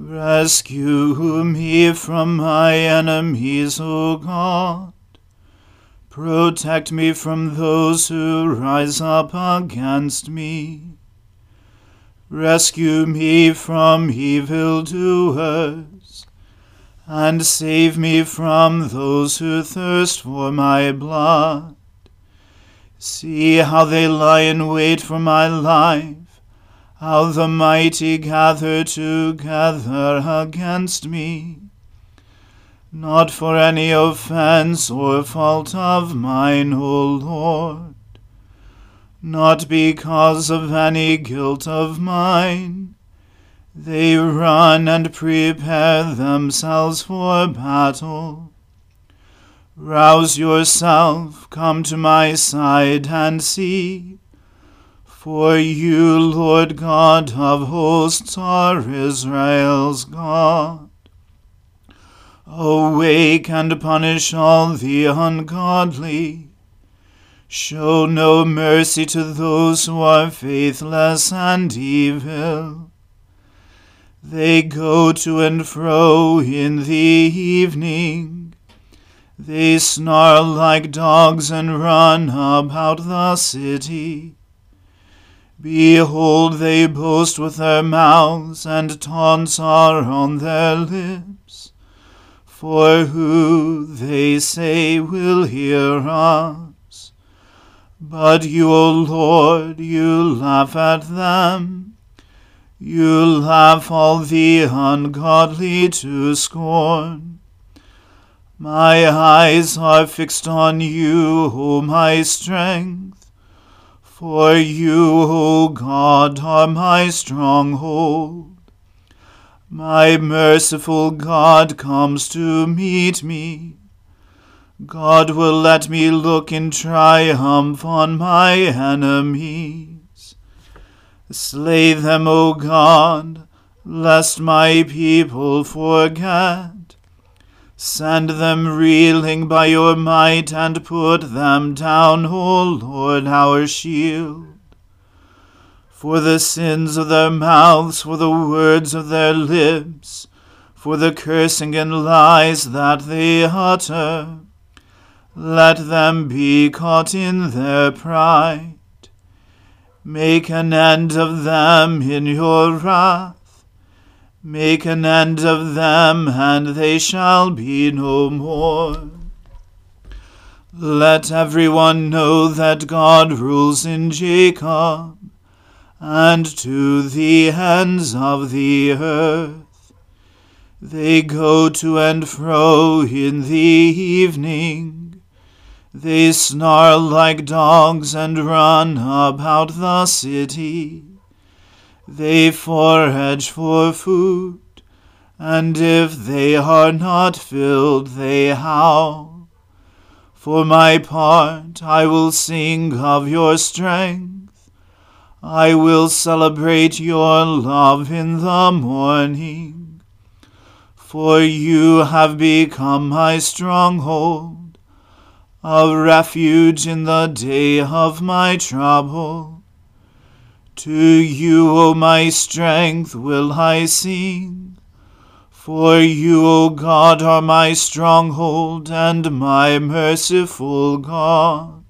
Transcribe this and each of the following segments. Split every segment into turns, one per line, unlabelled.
Rescue me from my enemies, O God. Protect me from those who rise up against me. Rescue me from evil doers, and save me from those who thirst for my blood. See how they lie in wait for my life how the mighty gather together against me. Not for any offense or fault of mine, O Lord, not because of any guilt of mine. They run and prepare themselves for battle. Rouse yourself, come to my side and see. For you, Lord God of hosts, are Israel's God. Awake and punish all the ungodly. Show no mercy to those who are faithless and evil. They go to and fro in the evening. They snarl like dogs and run about the city. Behold, they boast with their mouths, and taunts are on their lips. For who, they say, will hear us? But you, O Lord, you laugh at them. You laugh all the ungodly to scorn. My eyes are fixed on you, O my strength. For you, O God, are my stronghold. My merciful God comes to meet me. God will let me look in triumph on my enemies. Slay them, O God, lest my people forget. Send them reeling by your might, and put them down, O Lord, our shield. For the sins of their mouths, for the words of their lips, for the cursing and lies that they utter, let them be caught in their pride. Make an end of them in your wrath Make an end of them, and they shall be no more. Let everyone know that God rules in Jacob, and to the ends of the earth. They go to and fro in the evening. They snarl like dogs and run about the city. They forage for food, and if they are not filled, they howl. For my part, I will sing of your strength. I will celebrate your love in the morning. For you have become my stronghold, a refuge in the day of my trouble. To you, O my strength, will I sing. For you, O God, are my stronghold and my merciful God.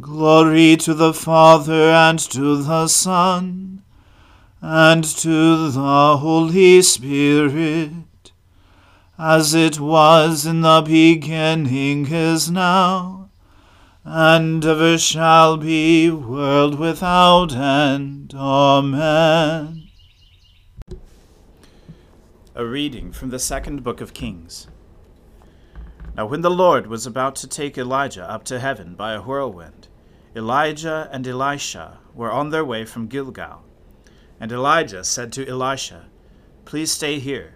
Glory to the Father and to the Son and to the Holy Spirit, as it was in the beginning is now and ever shall be, world without end. Amen.
A reading from the second book of Kings. Now, when the Lord was about to take Elijah up to heaven by a whirlwind, Elijah and Elisha were on their way from Gilgal. And Elijah said to Elisha, Please stay here,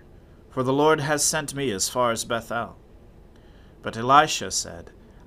for the Lord has sent me as far as Bethel. But Elisha said,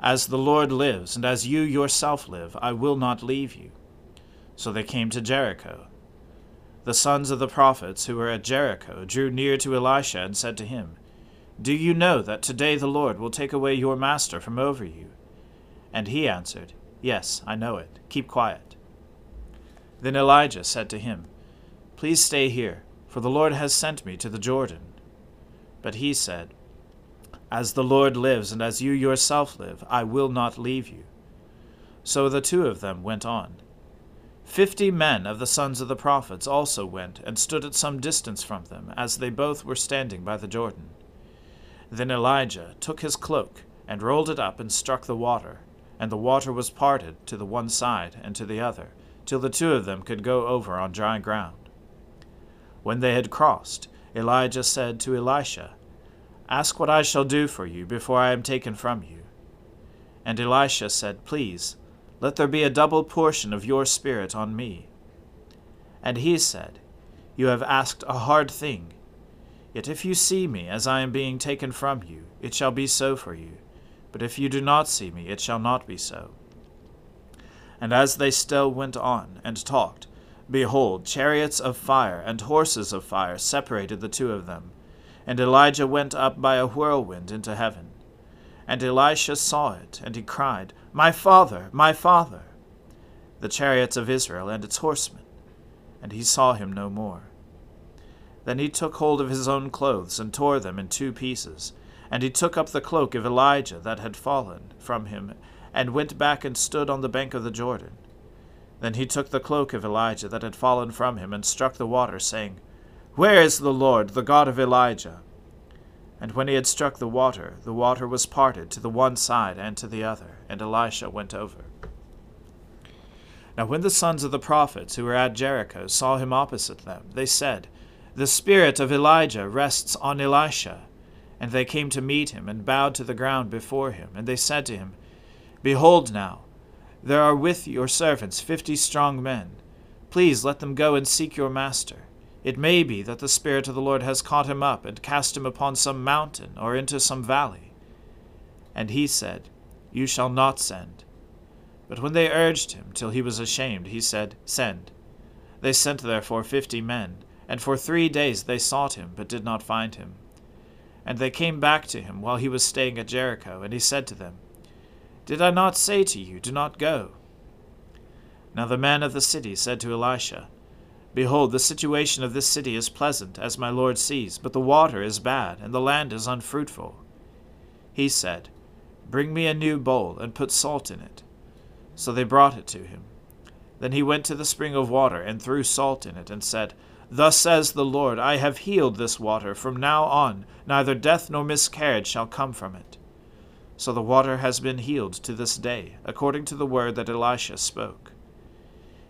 as the Lord lives, and as you yourself live, I will not leave you. So they came to Jericho. The sons of the prophets who were at Jericho drew near to Elisha and said to him, Do you know that today the Lord will take away your master from over you? And he answered, Yes, I know it. Keep quiet. Then Elijah said to him, Please stay here, for the Lord has sent me to the Jordan. But he said, as the Lord lives, and as you yourself live, I will not leave you. So the two of them went on. Fifty men of the sons of the prophets also went, and stood at some distance from them, as they both were standing by the Jordan. Then Elijah took his cloak, and rolled it up, and struck the water, and the water was parted to the one side and to the other, till the two of them could go over on dry ground. When they had crossed, Elijah said to Elisha, Ask what I shall do for you before I am taken from you. And Elisha said, Please, let there be a double portion of your spirit on me. And he said, You have asked a hard thing. Yet if you see me as I am being taken from you, it shall be so for you. But if you do not see me, it shall not be so. And as they still went on and talked, behold, chariots of fire and horses of fire separated the two of them and Elijah went up by a whirlwind into heaven. And Elisha saw it, and he cried, My father, my father! The chariots of Israel and its horsemen. And he saw him no more. Then he took hold of his own clothes, and tore them in two pieces, And he took up the cloak of Elijah that had fallen from him, and went back and stood on the bank of the Jordan. Then he took the cloak of Elijah that had fallen from him, and struck the water, saying, Where is the Lord, the God of Elijah? And when he had struck the water, the water was parted to the one side and to the other, and Elisha went over. Now when the sons of the prophets who were at Jericho saw him opposite them, they said, The spirit of Elijah rests on Elisha. And they came to meet him, and bowed to the ground before him. And they said to him, Behold now, there are with your servants fifty strong men. Please let them go and seek your master. It may be that the Spirit of the Lord has caught him up, and cast him upon some mountain, or into some valley. And he said, You shall not send. But when they urged him till he was ashamed, he said, Send. They sent therefore fifty men, and for three days they sought him, but did not find him. And they came back to him while he was staying at Jericho, and he said to them, Did I not say to you, Do not go? Now the men of the city said to Elisha, Behold, the situation of this city is pleasant, as my lord sees, but the water is bad, and the land is unfruitful. He said, Bring me a new bowl, and put salt in it. So they brought it to him. Then he went to the spring of water, and threw salt in it, and said, Thus says the Lord, I have healed this water. From now on, neither death nor miscarriage shall come from it. So the water has been healed to this day, according to the word that Elisha spoke.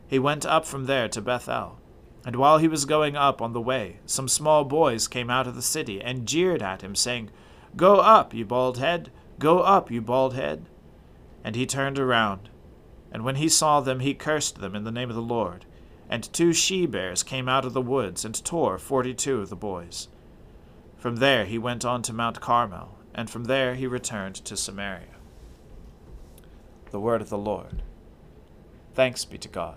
He went up from there to Bethel. And while he was going up on the way, some small boys came out of the city and jeered at him, saying, Go up, you bald head! Go up, you bald head! And he turned around. And when he saw them, he cursed them in the name of the Lord and two she bears came out of the woods and tore forty two of the boys. From there he went on to Mount Carmel, and from there he returned to Samaria. The word of the Lord. Thanks be to God.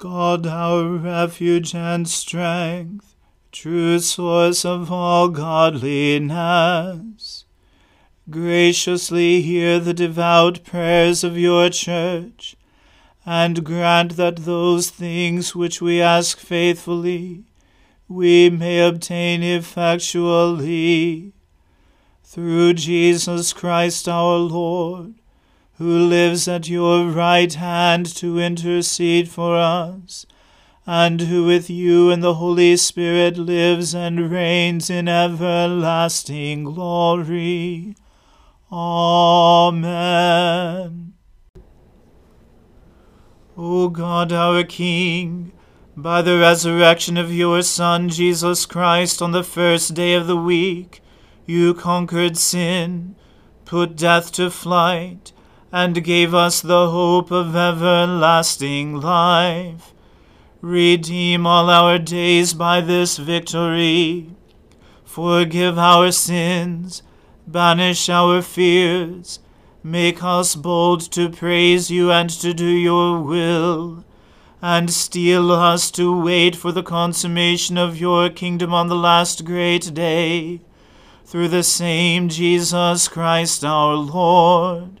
God, our refuge and strength, true source of all godliness, graciously hear the devout prayers of your church, and grant that those things which we ask faithfully we may obtain effectually. Through Jesus Christ our Lord who lives at your right hand to intercede for us, and who with you and the Holy Spirit lives and reigns in everlasting glory. Amen. O God, our King, by the resurrection of your Son, Jesus Christ, on the first day of the week, you conquered sin, put death to flight, and gave us the hope of everlasting life. Redeem all our days by this victory. Forgive our sins, banish our fears, make us bold to praise you and to do your will, and steel us to wait for the consummation of your kingdom on the last great day. Through the same Jesus Christ our Lord